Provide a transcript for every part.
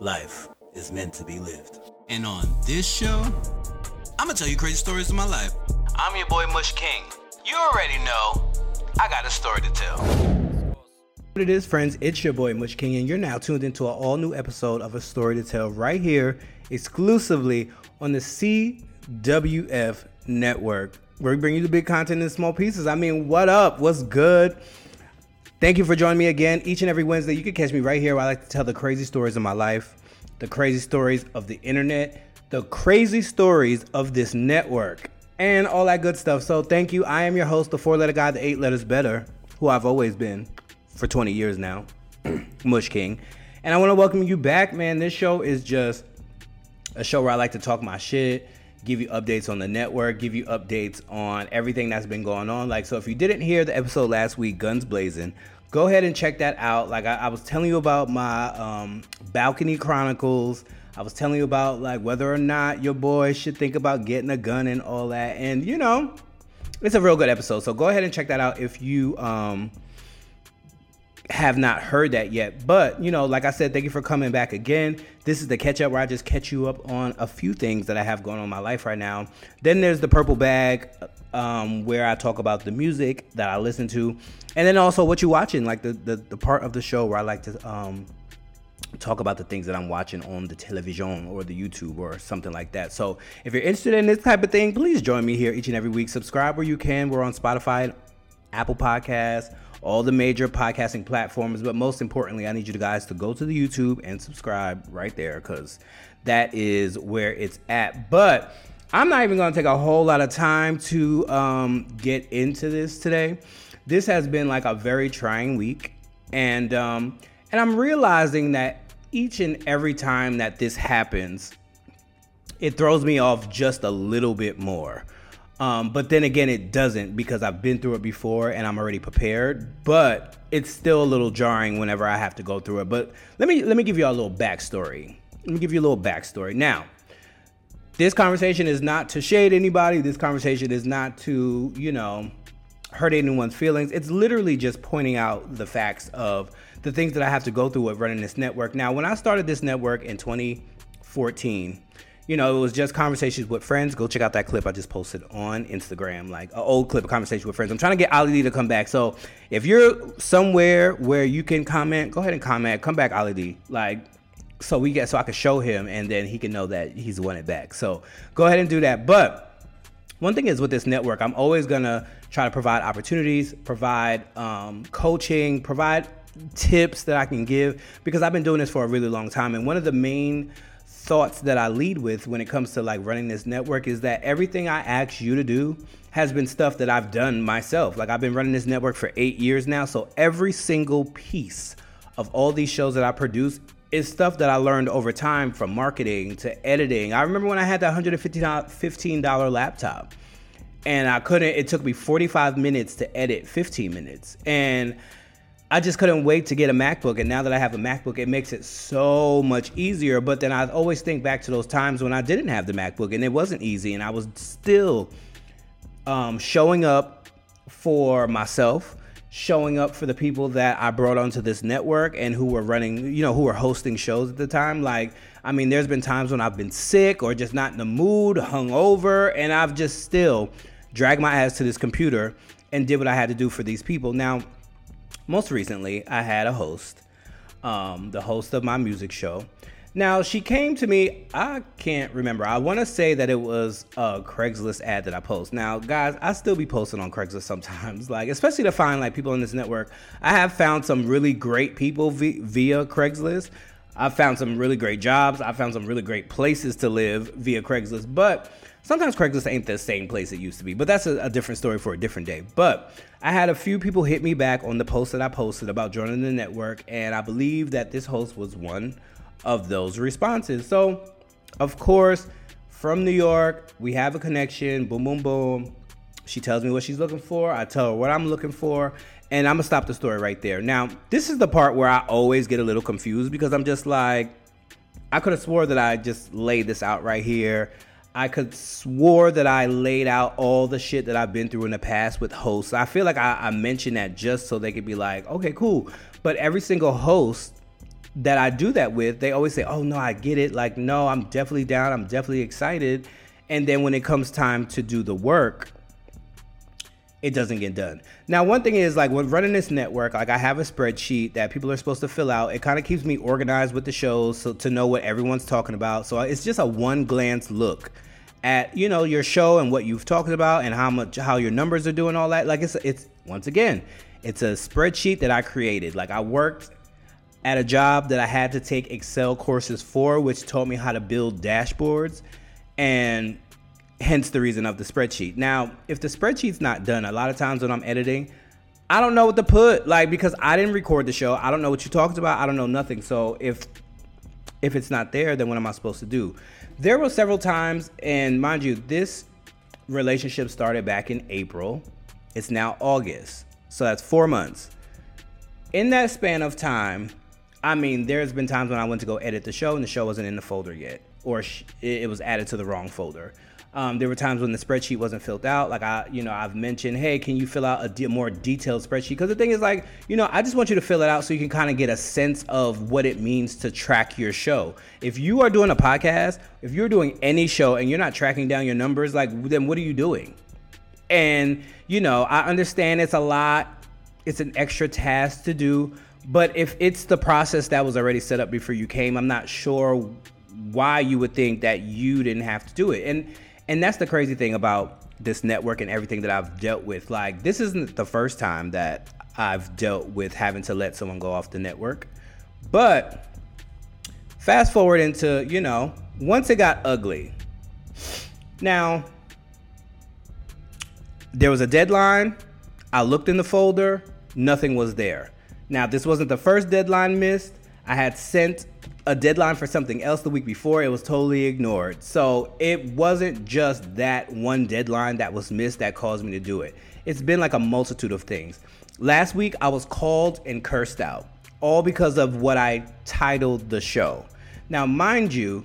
life is meant to be lived. And on this show, I'm gonna tell you crazy stories of my life. I'm your boy Mush King. You already know I got a story to tell. What it is, friends, it's your boy Mush King, and you're now tuned into an all new episode of A Story to Tell right here, exclusively on the CWF network, where we bring you the big content in small pieces. I mean, what up? What's good? Thank you for joining me again each and every Wednesday. You can catch me right here where I like to tell the crazy stories of my life, the crazy stories of the internet, the crazy stories of this network, and all that good stuff. So thank you. I am your host, the four letter guy, the eight letters better, who I've always been for 20 years now, Mush King. And I want to welcome you back, man. This show is just a show where I like to talk my shit give you updates on the network, give you updates on everything that's been going on. Like, so if you didn't hear the episode last week, Guns Blazing, go ahead and check that out. Like, I, I was telling you about my um, balcony chronicles. I was telling you about like whether or not your boy should think about getting a gun and all that. And you know, it's a real good episode. So go ahead and check that out if you um have not heard that yet. But, you know, like I said, thank you for coming back again. This is the catch up where I just catch you up on a few things that I have going on in my life right now. Then there's the purple bag, um, where I talk about the music that I listen to. And then also what you're watching, like the, the, the part of the show where I like to um, talk about the things that I'm watching on the television or the YouTube or something like that. So if you're interested in this type of thing, please join me here each and every week. Subscribe where you can. We're on Spotify, Apple Podcasts all the major podcasting platforms. But most importantly, I need you guys to go to the YouTube and subscribe right there because that is where it's at. But I'm not even going to take a whole lot of time to um, get into this today. This has been like a very trying week, and um, and I'm realizing that each and every time that this happens, it throws me off just a little bit more. Um, but then again, it doesn't because I've been through it before and I'm already prepared. But it's still a little jarring whenever I have to go through it. But let me let me give you a little backstory. Let me give you a little backstory. Now, this conversation is not to shade anybody. This conversation is not to you know hurt anyone's feelings. It's literally just pointing out the facts of the things that I have to go through with running this network. Now, when I started this network in 2014 you know, it was just conversations with friends. Go check out that clip I just posted on Instagram, like an old clip of conversation with friends. I'm trying to get Ali D to come back. So if you're somewhere where you can comment, go ahead and comment. Come back, Ali D. Like, so we get so I can show him, and then he can know that he's won it back. So go ahead and do that. But one thing is with this network, I'm always gonna try to provide opportunities, provide um, coaching, provide tips that I can give because I've been doing this for a really long time. And one of the main thoughts that I lead with when it comes to like running this network is that everything I ask you to do has been stuff that I've done myself. Like I've been running this network for eight years now. So every single piece of all these shows that I produce is stuff that I learned over time from marketing to editing. I remember when I had that $115 laptop and I couldn't, it took me 45 minutes to edit 15 minutes. And I just couldn't wait to get a MacBook. And now that I have a MacBook, it makes it so much easier. But then I always think back to those times when I didn't have the MacBook and it wasn't easy. And I was still um, showing up for myself, showing up for the people that I brought onto this network and who were running, you know, who were hosting shows at the time. Like, I mean, there's been times when I've been sick or just not in the mood, hungover, and I've just still dragged my ass to this computer and did what I had to do for these people. Now, most recently, I had a host, um, the host of my music show. Now, she came to me, I can't remember. I want to say that it was a Craigslist ad that I post. Now, guys, I still be posting on Craigslist sometimes, like, especially to find like people in this network. I have found some really great people via, via Craigslist. I've found some really great jobs. I found some really great places to live via Craigslist. But sometimes Craigslist ain't the same place it used to be, but that's a, a, different story for a different day. But I had a few people hit me back on the post that I posted about joining the network, and I believe that this host was one of those responses. So, of course, from New York, we have a connection. Boom, boom, boom. She tells me what she's looking for. I tell her what I'm looking for. And I'm gonna stop the story right there. Now, this is the part where I always get a little confused because I'm just like, I could have swore that I just laid this out right here. I could swore that I laid out all the shit that I've been through in the past with hosts. I feel like I, I mentioned that just so they could be like, okay, cool. But every single host that I do that with, they always say, "Oh no, I get it. Like, no, I'm definitely down. I'm definitely excited." And then when it comes time to do the work, it doesn't get done. Now, one thing is like when running this network, like I have a spreadsheet that people are supposed to fill out. It kind of keeps me organized with the shows so to know what everyone's talking about. So it's just a one glance look at, you know, your show and what you've talked about and how much how your numbers are doing all that. Like it's it's once again, it's a spreadsheet that I created. Like I worked at a job that I had to take Excel courses for, which taught me how to build dashboards. And hence the reason of the spreadsheet. Now, if the spreadsheet's not done, a lot of times when I'm editing, I don't know what to put, like because I didn't record the show. I don't know what you talked about. I don't know nothing. So if if it's not there, then what am I supposed to do? There were several times, and mind you, this relationship started back in April. It's now August. So that's four months. In that span of time, I mean, there's been times when I went to go edit the show and the show wasn't in the folder yet, or it was added to the wrong folder. Um, there were times when the spreadsheet wasn't filled out. Like I, you know, I've mentioned, hey, can you fill out a de- more detailed spreadsheet? Because the thing is, like, you know, I just want you to fill it out so you can kind of get a sense of what it means to track your show. If you are doing a podcast, if you're doing any show and you're not tracking down your numbers, like, then what are you doing? And you know, I understand it's a lot. It's an extra task to do. But if it's the process that was already set up before you came, I'm not sure why you would think that you didn't have to do it. And and that's the crazy thing about this network and everything that I've dealt with. Like, this isn't the first time that I've dealt with having to let someone go off the network. But fast forward into, you know, once it got ugly. Now, there was a deadline. I looked in the folder, nothing was there. Now, this wasn't the first deadline missed. I had sent a deadline for something else the week before, it was totally ignored. So it wasn't just that one deadline that was missed that caused me to do it. It's been like a multitude of things. Last week, I was called and cursed out, all because of what I titled the show. Now, mind you,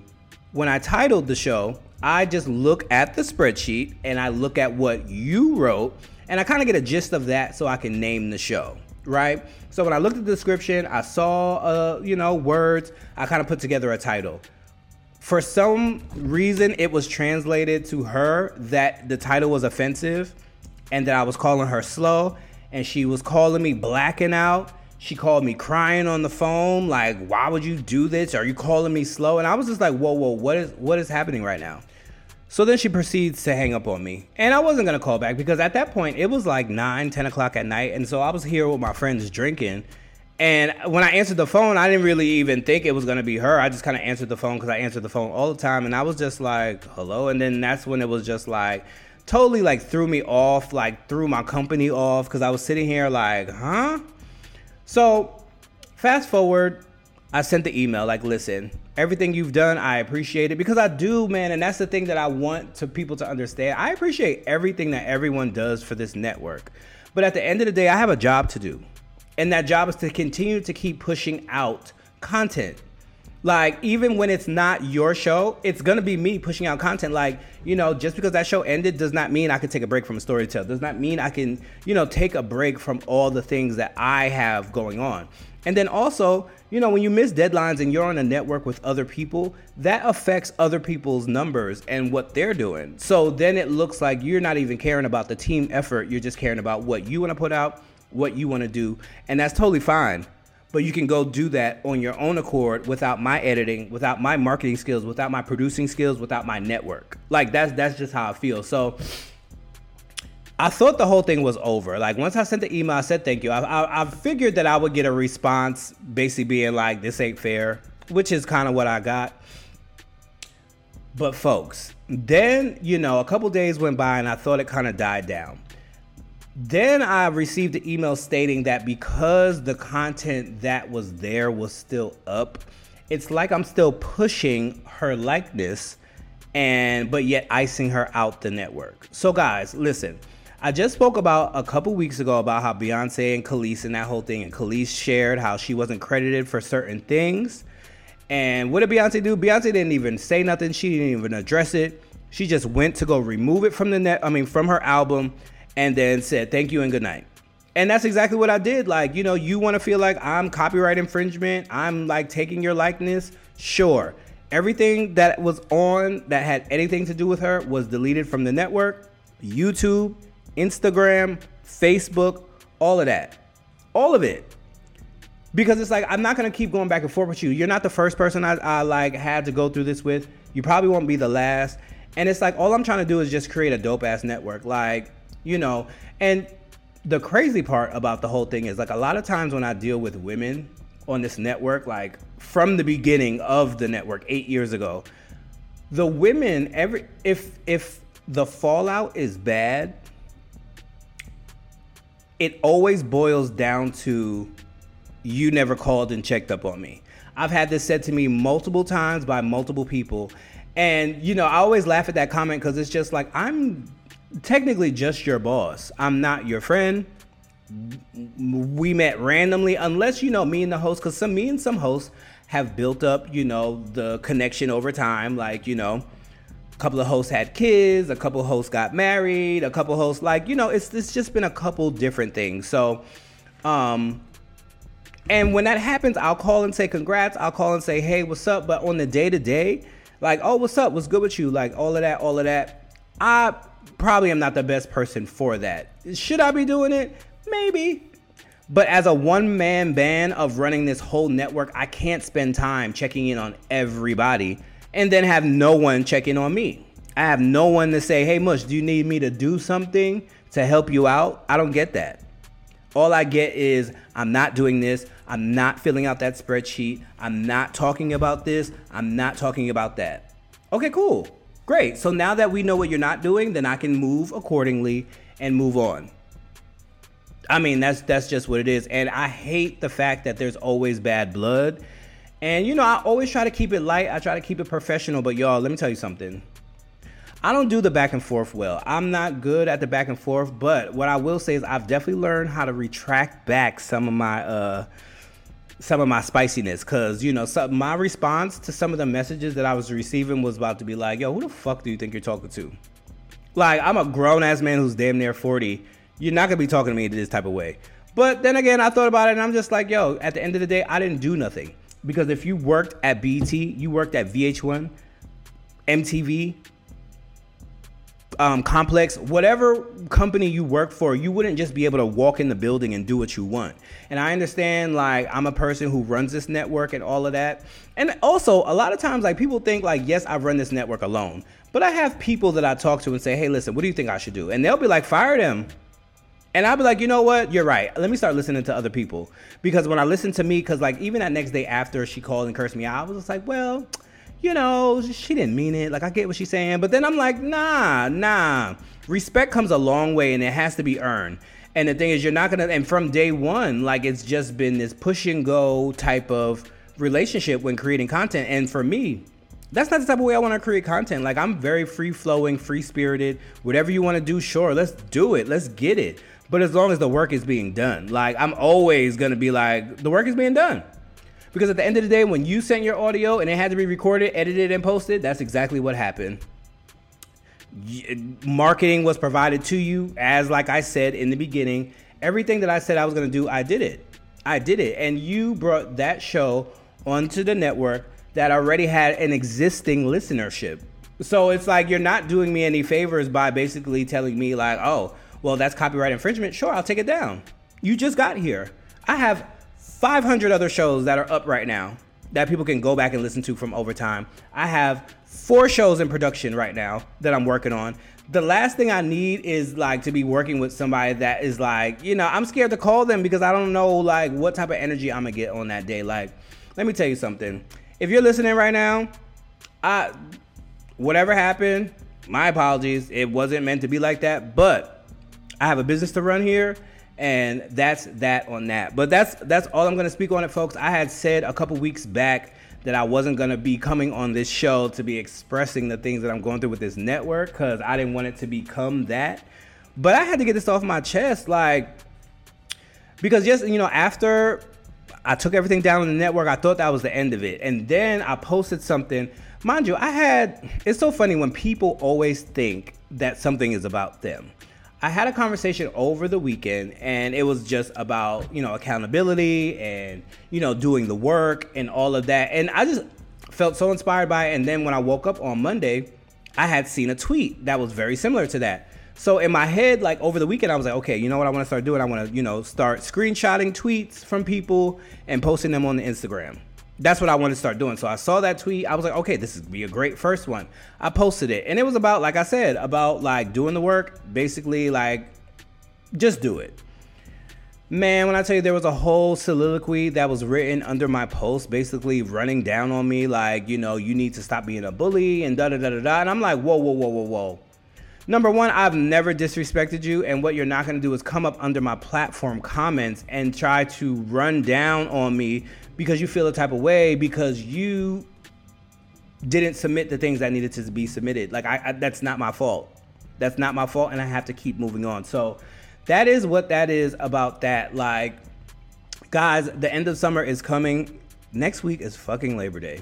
when I titled the show, I just look at the spreadsheet and I look at what you wrote, and I kind of get a gist of that so I can name the show right? So when I looked at the description, I saw, uh, you know, words. I kind of put together a title. For some reason, it was translated to her that the title was offensive, and that I was calling her slow, and she was calling me blacking out. She called me crying on the phone, like, "Why would you do this? Are you calling me slow?" And I was just like, "Whoa, whoa, what is what is happening right now?" So then she proceeds to hang up on me. And I wasn't to call back because at that point it was like 9, 10 o'clock at night. And so I was here with my friends drinking. And when I answered the phone, I didn't really even think it was to be her. I just kind of answered the phone because I answered the phone all the time. And I was just like, hello. And then that's when it was just like, totally like threw me off, like threw my company off because I was sitting here like, huh? So fast forward, I sent the email like, listen, everything you've done, I appreciate it because I do, man. And that's the thing that I want to people to understand. I appreciate everything that everyone does for this network. But at the end of the day, I have a job to do. And that job is to continue to keep pushing out content. Like, even when it's not your show, it's gonna be me pushing out content. Like, you know, just because that show ended does not mean I can take a break from a story to tell. Does not mean I can, you know, take a break from all the things that I have going on. And then also, you know, when you miss deadlines and you're on a network with other people, that affects other people's numbers and what they're doing. So then it looks like you're not even caring about the team effort. You're just caring about what you want to put out, what you want to do. And that's totally fine. But you can go do that on your own accord without my editing, without my marketing skills, without my producing skills, without my network. Like that's that's just how I feel. So I thought the whole thing was over. Like once I sent the email, I said thank you. I, I, I figured that I would get a response, basically being like, "This ain't fair," which is kind of what I got. But folks, then you know, a couple days went by, and I thought it kind of died down. Then I received an email stating that because the content that was there was still up, it's like I'm still pushing her likeness and but yet icing her out the network. So guys, listen. I just spoke about a couple weeks ago about how Beyonce and Kelis and that whole thing, and Kelis shared how she wasn't credited for certain things. And what did Beyonce do? Beyonce didn't even say nothing. She didn't even address it. She just went to go remove it from the net. I mean, from her album, and then said thank you and good night. And that's exactly what I did. Like, you know, you want to feel like I'm copyright infringement, I'm like taking your likeness. Sure. Everything that was on that had anything to do with her was deleted from the network, YouTube, Instagram, Facebook, all of that. All of it. Because it's like I'm not gonna keep going back and forth with you. You're not the first person I, I like had to go through this with. You probably won't be the last. And it's like all I'm trying to do is just create a dope ass network. Like, you know, and the crazy part about the whole thing is like a lot of times when I deal with women on this network, like from the beginning of the network eight years ago, the women every if if the fallout is bad, it always boils down to you never called and checked up on me. I've had this said to me multiple times by multiple people. And you know, I always laugh at that comment because it's just like I'm technically just your boss. I'm not your friend. We met randomly, unless you know me and the host, because some me and some hosts have built up, you know, the connection over time. Like, you know, couple of hosts had kids, a couple of hosts got married, a couple hosts like, you know, it's it's just been a couple different things. So, um, and when that happens, I'll call and say congrats. I'll call and say, hey, what's up? But on the day to day, like, oh, what's up? What's good with you? Like all of that, all of that. I probably am not the best person for that. Should I be doing it? Maybe. But as a one man band of running this whole network, I can't spend time checking in on everybody and then have no one checking on me. I have no one to say, hey, Mush, do you need me to do something to help you out? I don't get that. All I get is, I'm not doing this. I'm not filling out that spreadsheet. I'm not talking about this. I'm not talking about that. Okay, cool. Great. So now that we know what you're not doing, then I can move accordingly and move on. I mean, that's that's just what it is. And I hate the fact that there's always bad blood. And you know, I always try to keep it light. I try to keep it professional, but y'all, let me tell you something. I don't do the back and forth well. I'm not good at the back and forth, but what I will say is I've definitely learned how to retract back some of my uh some of my spiciness. Because you know some, my response to some of the messages that i was receiving was about to be like yo who the fuck do you think you're talking to? Like i'm a grown-ass man who's damn near 40 you're not gonna be talking to me in this type of way. But then again i thought about it and i'm just like yo at the end of the day i didn't do nothing because if you worked at bt you worked at vh1 mtv um, complex, whatever company you work for, you wouldn't just be able to walk in the building and do what you want. And I understand, like, I'm a person who runs this network and all of that. And also, a lot of times, like, people think, like, yes, I run this network alone. But I have people that I talk to and say, hey, listen, what do you think I should do? And they'll be like, fire them. And I'll be like, you know what? You're right. Let me start listening to other people. Because when I listen to me, because, like, even that next day after she called and cursed me out, I was just like, well, you know, she didn't mean it. Like I get what she's saying, but then I'm like, nah, nah. Respect comes a long way, and it has to be earned. And the thing is, you're not gonna. And from day one, like it's just been this push and go type of relationship when creating content. And for me, that's not the type of way I want to create content. Like I'm very free flowing, free spirited. Whatever you want to do, sure, let's do it. Let's get it. But as long as the work is being done, like I'm always gonna be like, the work is being done. Because at the end of the day, when you sent your audio and it had to be recorded, edited, and posted, that's exactly what happened. Eh, marketing was provided to you, as like I said in the beginning. Everything that I said I was to do, I did it. I did it. And you brought that show onto the network that already had an existing listenership. So it's like you're not doing me any favors by basically telling me, like, oh, well, that's copyright infringement. Sure, I'll take it down. You just got here. I have 500 other shows that are up right now that people can go back and listen to from overtime. I have four shows in production right now that I'm working on. The last thing I need is like to be working with somebody that is like, you know, I'm scared to call them because I don't know like what type of energy I'm gonna get on that day. Like, let me tell you something. If you're listening right now, I whatever happened, my apologies. It wasn't meant to be like that, but I have a business to run here and that's that on that. But that's that's all I'm going to speak on it, folks. I had said a couple weeks back that I wasn't going to be coming on this show to be expressing the things that I'm going through with this network because I didn't want it to become that. But I had to get this off my chest, like because just you know after I took everything down on the network, I thought that was the end of it, and then I posted something. Mind you, I had it's so funny when people always think that something is about them. I had a conversation over the weekend and it was just about, you know, accountability and, you know, doing the work and all of that. And I just felt so inspired by it. And then when I woke up on Monday, I had seen a tweet that was very similar to that. So in my head, like over the weekend, I was like, okay, you know what I want to start doing? I want to, you know, start screenshotting tweets from people and posting them on the Instagram that's what I wanted to start doing. So I saw that tweet. I was like, okay, this would be a great first one. I posted it. And it was about, like I said, about like doing the work, basically like just do it. Man, when I tell you there was a whole soliloquy that was written under my post, basically running down on me, like, you know, you need to stop being a bully and da da da da da. And I'm like, whoa, whoa, whoa, whoa, whoa. Number one, I've never disrespected you, and what you're not gonna do is come up under my platform comments and try to run down on me because you feel a type of way because you didn't submit the things that needed to be submitted. Like I, I, that's not my fault. That's not my fault, and I have to keep moving on. So that is what that is about that. Like, guys, the end of summer is coming. Next week is fucking Labor Day.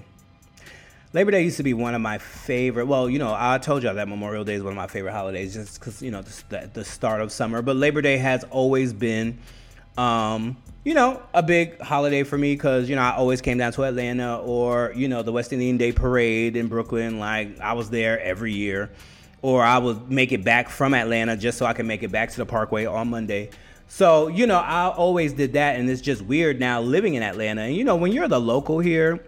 Labor Day used to be one of my favorite. Well, you know, I told y'all that Memorial Day is one of my favorite holidays, just because you know the, the start of summer. But Labor Day has always been um, you know, a big holiday for me because, you know, I always came down to Atlanta or, you know, the West Indian Day Parade in Brooklyn. Like, I was there every year. Or I would make it back from Atlanta just so I can make it back to the Parkway on Monday. So, you know, I always did that. And it's just weird now living in Atlanta. And, you know, when you're the local here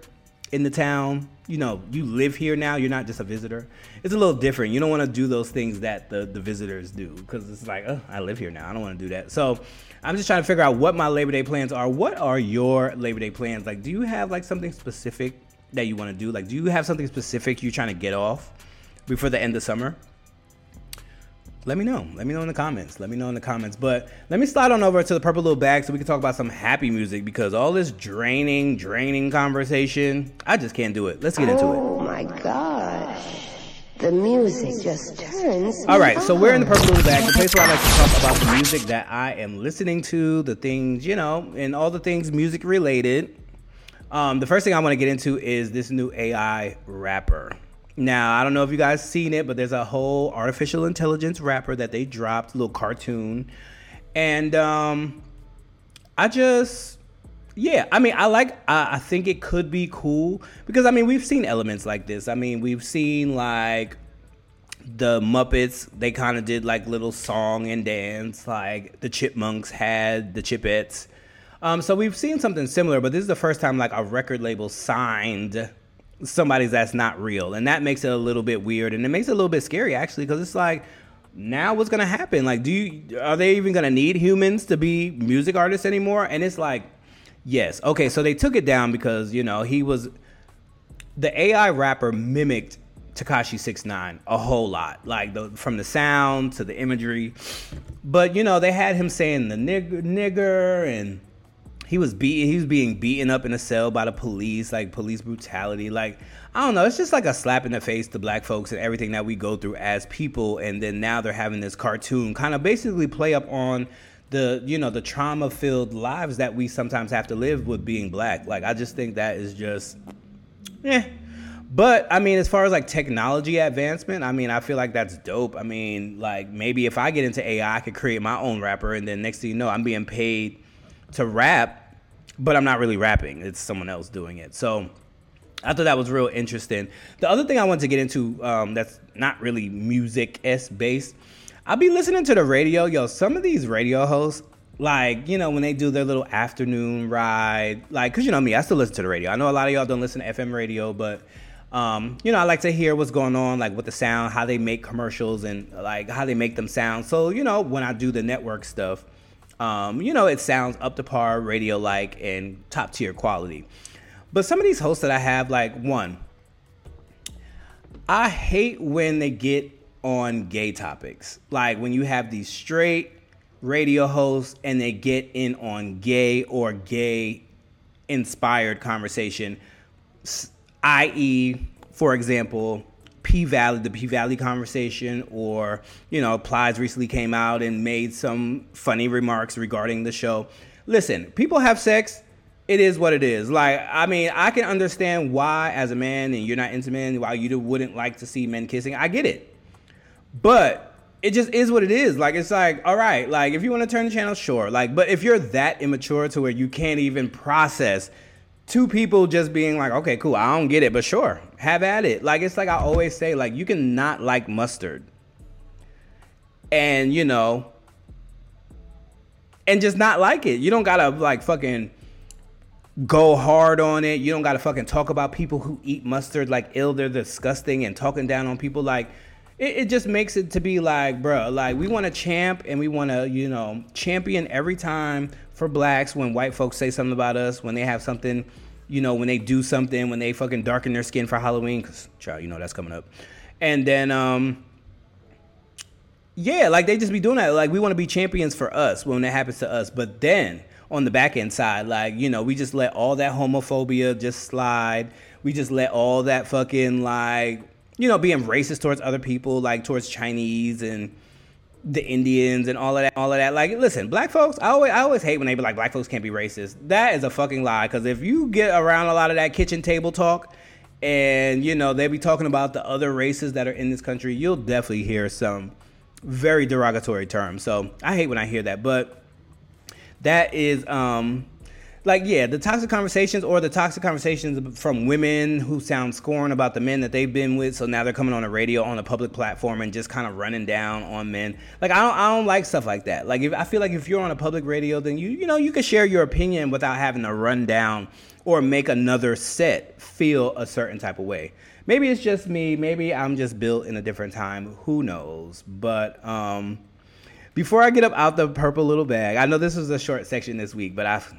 in the town, you know, you live here now, you're not just a visitor. It's a little different. You don't want to do those things that the, the visitors do because it's like, oh, I live here now. I don't want to do that. So I'm just trying to figure out what my Labor Day plans are. What are your Labor Day plans? Like, do you have like something specific that you want to do? Like, do you have something specific you're trying to get off before the end of summer? let me know. Let me know in the comments. Let me know in the comments. But let me slide on over to the purple little bag so we can talk about some happy music because all this draining, draining conversation, I just can't do it. Let's get into it. Oh my gosh. The music just turns. All right, so we're in the purple little bag, the place where I like to talk about the music that I am listening to, the things, you know, and all the things music related. Um, the first thing I want to get into is this new AI rapper. Now, I don't know if you guys seen it, but there's a whole artificial intelligence rapper that they dropped, little cartoon. And um I just yeah, I mean, I like I, I think it could be cool because I mean, we've seen elements like this. I mean, we've seen like the Muppets, they kind of did like little song and dance, like the Chipmunks had the Chipettes. Um, so we've seen something similar, but this is the first time like a record label signed somebody that's not real, and that makes it a little bit weird, and it makes it a little bit scary actually, because it's like now what's gonna happen? Like, do you are they even gonna need humans to be music artists anymore? And it's like, yes, okay, so they took it down because you know he was the AI rapper mimicked Tekashi Six Nine a whole lot, like the, from the sound to the imagery. But you know, they had him saying the nigger, nigger, and he was beat he was being beaten up in a cell by the police like police brutality. Like i don't know it's just like a slap in the face to black folks and everything that we go through as people. And then now they're having this cartoon kind of basically play up on the you know the trauma filled lives that we sometimes have to live with being black like i just think that is just yeah but I mean, as far as like technology advancement, I mean, I feel like that's dope. I mean, like maybe if I get into AI, I could create my own rapper, and then next thing you know, I'm being paid to rap but I'm not really rapping. It's someone else doing it. So I thought that was real interesting. The other thing I wanted to get into um, that's not really music s based. I'll be listening to the radio. Yo, some of these radio hosts, like you know, when they do their little afternoon ride, like cause you know me, I still listen to the radio. I know a lot of y'all don't listen to FM radio, but. Um, you know, I like to hear what's going on, like with the sound, how they make commercials, and like how they make them sound. So, you know, when I do the network stuff, um, you know, it sounds up to par, radio like, and top tier quality. But some of these hosts that I have, like one, I hate when they get on gay topics. Like when you have these straight radio hosts and they get in on gay or gay inspired conversation, i.e., for example, P Valley, the P Valley conversation, or you know, Plies recently came out and made some funny remarks regarding the show. Listen, people have sex. It is what it is. Like, I mean, I can understand why, as a man, and you're not into men, why you wouldn't like to see men kissing. I get it, but it just is what it is. Like it's like, all right, like if you want to turn the channel, sure. Like, but if you're that immature to where you can't even process two people just being like, okay, cool, I don't get it, but sure, have at it. Like it's like I always say, like you can not like mustard, and you know, and just not like it. You don't gotta like fucking go hard on it. You don't gotta fucking talk about people who eat mustard like ill, they're disgusting, and talking down on people like it, it just makes it to be like, bro, like we want to champ and we want to, you know, champion every time for blacks when white folks say something about us, when they have something, you know, when they do something, when they fucking darken their skin for Halloween, because, child, you know, that's coming up. And then, um, yeah, like they just be doing that. Like we want to be champions for us when that happens to us. But then on the back end side, like, you know, we just let all that homophobia just slide. We just let all that fucking like you know, being racist towards other people, like towards Chinese and the Indians and all of that, all of that. Like, listen, black folks, I always, I always hate when they be like, black folks can't be racist. That is a fucking lie. Because if you get around a lot of that kitchen table talk, and you know they be talking about the other races that are in this country, you'll definitely hear some very derogatory terms. So I hate when I hear that, but that is um like yeah the toxic conversations or the toxic conversations from women who sound scorn about the men that they've been with so now they're coming on the radio on a public platform and just kind of running down on men. Like i don't, I don't like stuff like that. Like if i feel like if you're on a public radio then you you know you can share your opinion without having to run down or make another set feel a certain type of way. Maybe it's just me maybe i'm just built in a different time who knows? But um before i get up out the purple little bag i know this was a short section this week but i've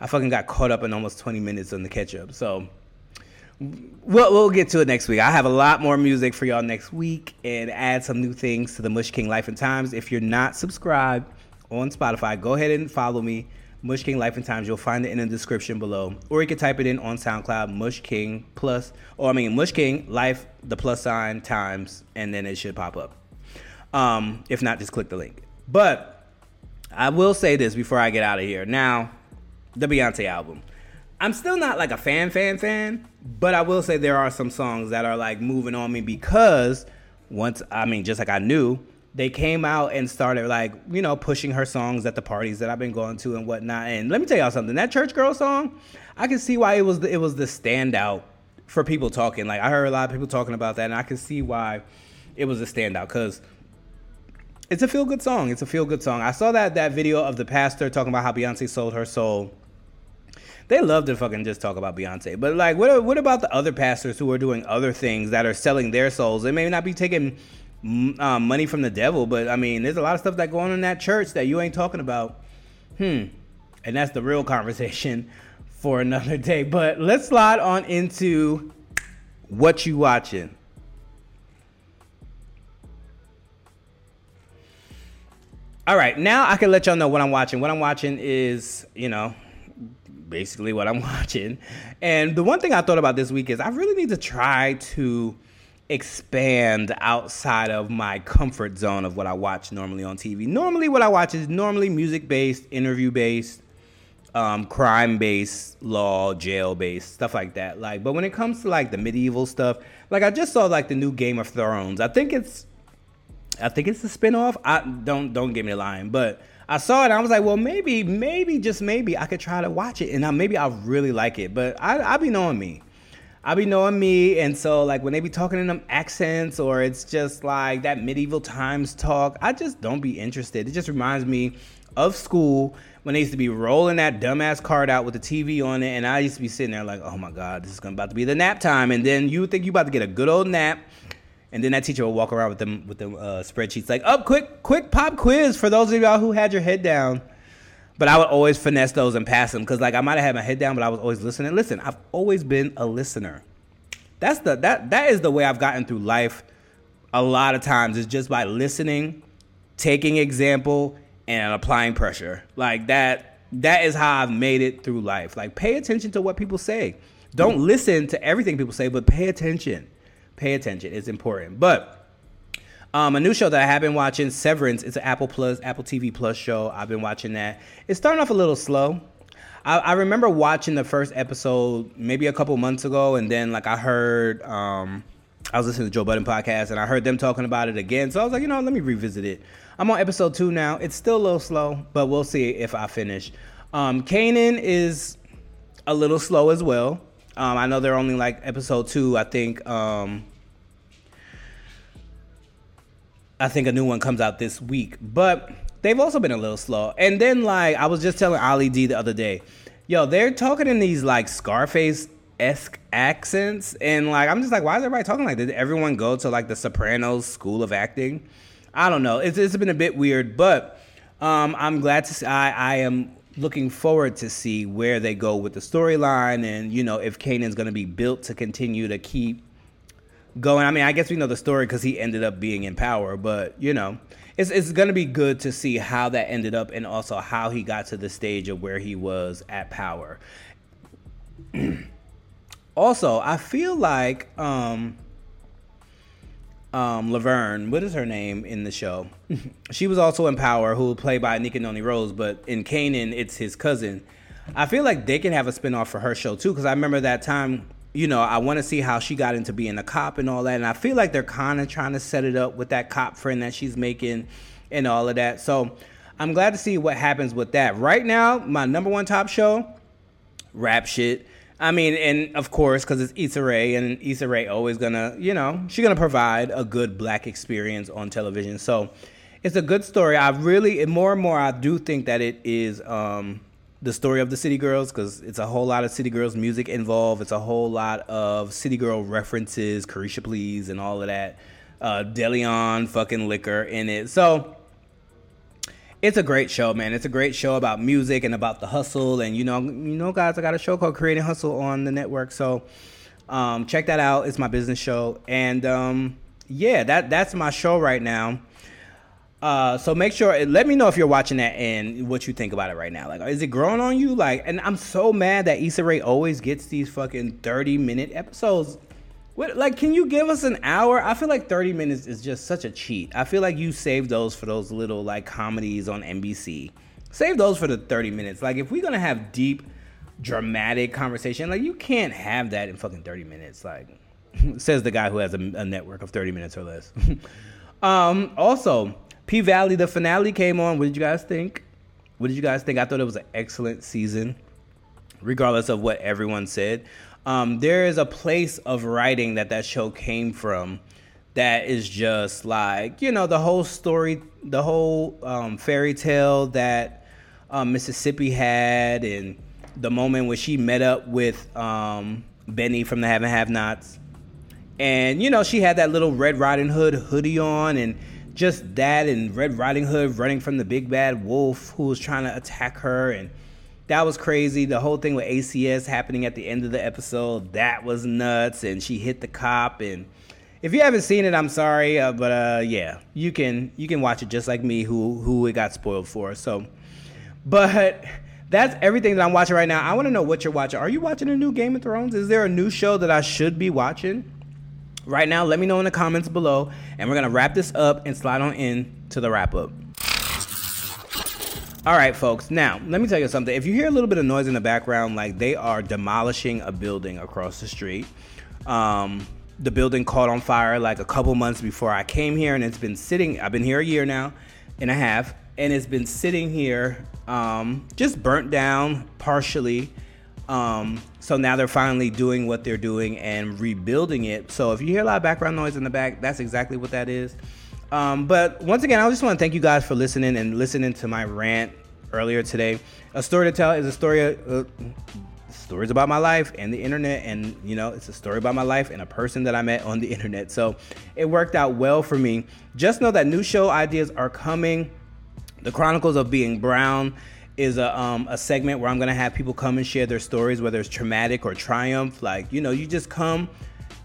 I fucking got caught up in almost 20 minutes on the catch up. So we'll, we'll get to it next week. I have a lot more music for y'all next week and add some new things to the Mush King Life and Times. If you're not subscribed on Spotify, go ahead and follow me. Mush King Life and Times. You'll find it in the description below, or you can type it in on SoundCloud. Mush King plus, or I mean Mush King Life, the plus sign times, and then it should pop up. Um, if not, just click the link. But I will say this before I get out of here. Now, the Beyonce album. I'm still not like a fan, fan, fan, but I will say there are some songs that are like moving on me because once, I mean, just like I knew, they came out and started like, you know, pushing her songs at the parties that I've been going to and whatnot. And let me tell y'all something that Church Girl song, I can see why it was the, it was the standout for people talking. Like, I heard a lot of people talking about that, and I can see why it was a standout because it's a feel good song. It's a feel good song. I saw that that video of the pastor talking about how Beyonce sold her soul they love to fucking just talk about Beyonce. But like, what what about the other pastors who are doing other things that are selling their souls? They may not be taking um, money from the devil, but I mean, there's a lot of stuff that going on in that church that you ain't talking about. Hmm, and that's the real conversation for another day. But let's slide on into what you watching. All right, now I can let y'all know what I'm watching. What I'm watching is, you know, basically what I'm watching. And the one thing I thought about this week is I really need to try to expand outside of my comfort zone of what I watch normally on TV. Normally, what I watch is normally music based, interview based, um, crime based, law, jail based, stuff like that. Like, but when it comes to like the medieval stuff, like I just saw like the new Game of Thrones. I think it's, I think it's the spinoff. I don't don't get me lying, but I saw it. I was like, well, maybe, maybe, just maybe, I could try to watch it, and I, maybe I'll really like it. But I, I be knowing me. I be knowing me, and so like when they be talking in them accents, or it's just like that medieval times talk, I just don't be interested. It just reminds me of school when they used to be rolling that dumbass card out with the TV on it, and I used to be sitting there like, oh my god, this is about to be the nap time, and then you think you about to get a good old nap and then that teacher will walk around with them with the uh, spreadsheets like, "Up, oh, quick, quick pop quiz for those of y'all who had your head down." But I would always finesse those and pass them because like I might have had my head down, but I was always listening. Listen, I've always been a listener. That's the that that is the way I've gotten through life. A lot of times is just by listening, taking example, and applying pressure. Like that. That is how I've made it through life. Like pay attention to what people say. Don't listen to everything people say, but pay attention pay attention. It's important. But um, a new show that I have been watching, Severance. It's an Apple Plus, Apple TV Plus show. I've been watching that. It's starting off a little slow. I, I remember watching the first episode maybe a couple months ago, and then like I heard, um, I was listening to Joe Budden podcast and I heard them talking about it again. So I was like, you know, let me revisit it. I'm on episode two now. It's still a little slow, but we'll see if I finish. Um, Kanan is a little slow as well. Um, I know they're only like episode two. I think. Um, I think a new one comes out this week, but they've also been a little slow. And then like I was just telling Ali D the other day, yo, they're talking in these like Scarface esque accents, and like I'm just like, why is everybody talking like this? Did everyone go to like the Sopranos school of acting? I don't know. It's it's been a bit weird, but um, I'm glad to see. I I am looking forward to see where they go with the storyline, and you know if Kanan's going to be built to continue to keep going. I mean, I guess we know the story because he ended up being in power, but you know, it's it's gonna be good to see how that ended up and also how he got to the stage of where he was at power. also, I feel like um um Laverne, what is her name in the show? she was also in Power, who played by Anika Noni Rose, but in Kanan, it's his cousin. I feel like they can have a spinoff for her show too, because I remember that time you know, I want to see how she got into being a cop and all that. And I feel like they're kind of trying to set it up with that cop friend that she's making and all of that. So I'm glad to see what happens with that. Right now, my number one top show, rap shit. I mean, and of course, because it's Issa Rae, and Issa Rae always gonna, you know, she's gonna provide a good black experience on television. So it's a good story. I really, more and more, I do think that it is um, the story of the City Girls because it's a whole lot of City Girls music involved. It's a whole lot of City Girl references, Caresha Please, and all of that. Uh, Deleon fucking liquor in it. So it's a great show, man. It's a great show about music and about the hustle. And you know, you know, guys, I got a show called Creating Hustle on the network. So um, check that out. It's my business show, and um, yeah, that that's my show right now. Uh, so make sure let me know if you're watching that and what you think about it right now. Like, is it growing on you? Like, and I'm so mad that Issa Rae always gets these fucking 30 minute episodes. What, like, can you give us an hour? I feel like 30 minutes is just such a cheat. I feel like you save those for those little like comedies on NBC. Save those for the 30 minutes. Like, if we're gonna have deep, dramatic conversation, like you can't have that in fucking 30 minutes. Like, says the guy who has a, a network of 30 minutes or less. um, also P Valley, the finale came on. What did you guys think? What did you guys think? I thought it was an excellent season, regardless of what everyone said. Um, there is a place of writing that that show came from that is just like you know the whole story, the whole um, fairy tale that um, Mississippi had, and the moment when she met up with um, Benny from the Have and Have Nots, and you know she had that little Red Riding Hood hoodie on, and just that and Red Riding Hood running from the big bad wolf who was trying to attack her and that was crazy. The whole thing with ACS happening at the end of the episode, that was nuts and she hit the cop and if you haven't seen it, I'm sorry, uh, but uh, yeah, you can you can watch it just like me who who it got spoiled for. So but that's everything that I'm watching right now. I want to know what you're watching. Are you watching a new Game of Thrones? Is there a new show that I should be watching? Right now, let me know in the comments below, and we're gonna wrap this up and slide on in to the wrap up. All right, folks. Now, let me tell you something. If you hear a little bit of noise in the background, like they are demolishing a building across the street. Um, the building caught on fire like a couple months before I came here, and it's been sitting. I've been here a year now and a half, and it's been sitting here, um, just burnt down partially um, so now they're finally doing what they're doing and rebuilding it. So if you hear a lot of background noise in the back, that's exactly what that is. Um, but once again, I just want to thank you guys for listening and listening to my rant earlier today. A story to tell is a story. Uh, stories about my life and the internet and you know it's a story about my life and a person that i met on the internet so it worked out well for me just know that new show ideas are coming the chronicles of being brown is a um, a segment where I'm gonna have people come and share their stories, whether it's traumatic or triumph. Like you know, you just come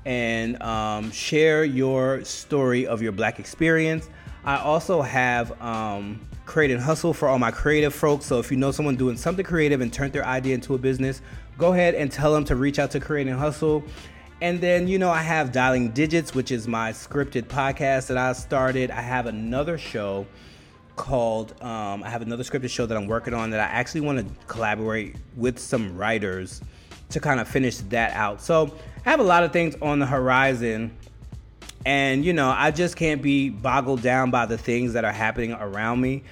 and um, share your story of your black experience. I also have um, create and hustle for all my creative folks. So if you know someone doing something creative and turned their idea into a business, go ahead and tell them to reach out to create and hustle. And then, you know, I have Dialing Digits, which is my scripted podcast that I started. I have another show called um, I have another scripted show that I'm working on that I actually want to collaborate with some writers to kind of finish that out. So I have a lot of things on the horizon And, you know, I just can't be boggled down by the things that are happening around me.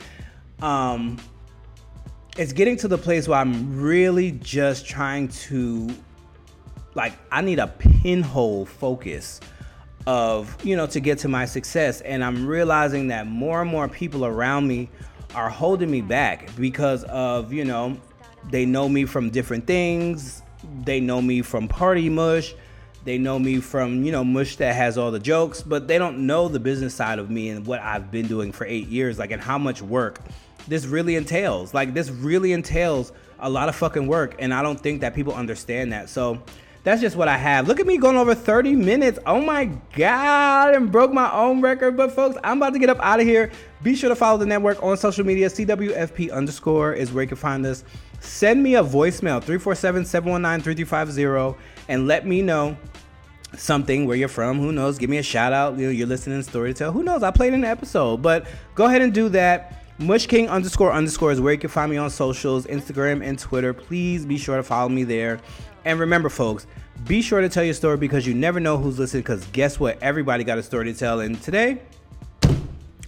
Um, it's getting to the place where I'm really just trying to, like, I need a pinhole focus of, you know, to get to my success. And I'm realizing that more and more people around me are holding me back because of, you know, they know me from different things. They know me from party mush they know me from, you know, Mush that has all the jokes, but they don't know the business side of me and what I've been doing for eight years, like, and how much work this really entails. Like, this really entails a lot of fucking work, and I don't think that people understand that. So, that's just what I have. Look at me going over 30 minutes. Oh my God, and broke my own record. But folks, I'm about to get up out of here. Be sure to follow the network on social media. CWFP underscore is where you can find us. Send me a voicemail, 347 719 3350, and let me know something where you're from. Who knows? Give me a shout out. You know, you're listening to Story. Who knows? I played an episode, but go ahead and do that. Mush King underscore underscore is where you can find me on socials, Instagram and Twitter. Please be sure to follow me there. And remember, folks, be sure to tell your story because you never know who's listening. Because guess what? Everybody got a story to tell. And today,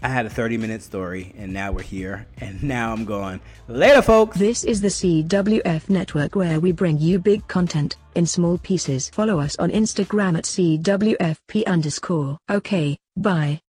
I had a 30 minute story, and now we're here, and now I'm going. Later, folks. This is the CWF network where we bring you big content in small pieces. Follow us on Instagram at CWFP underscore. Okay, bye.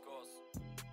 Of course.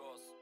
chicos.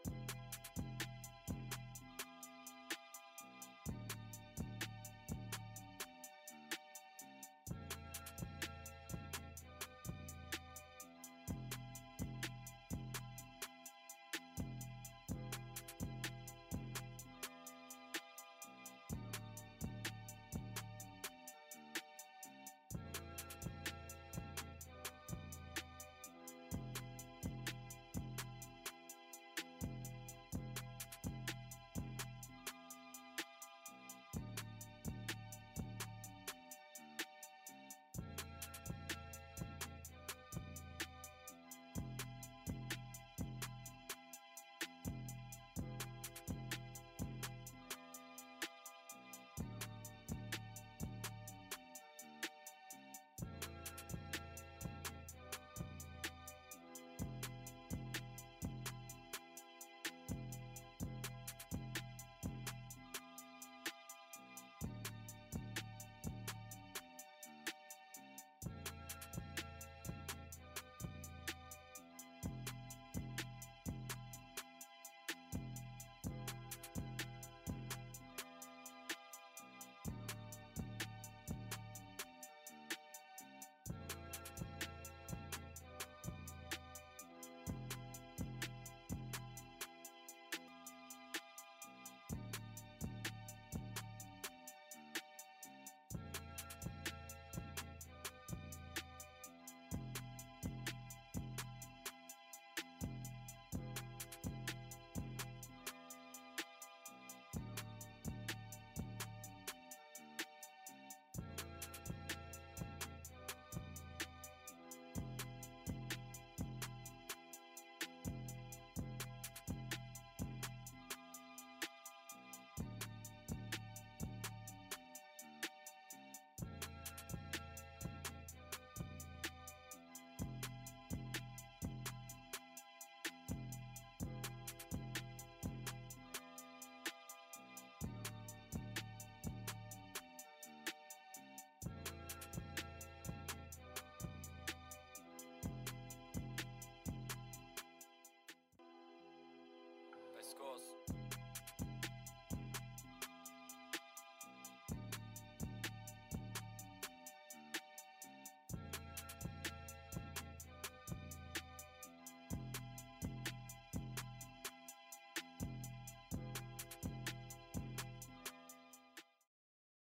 amigos.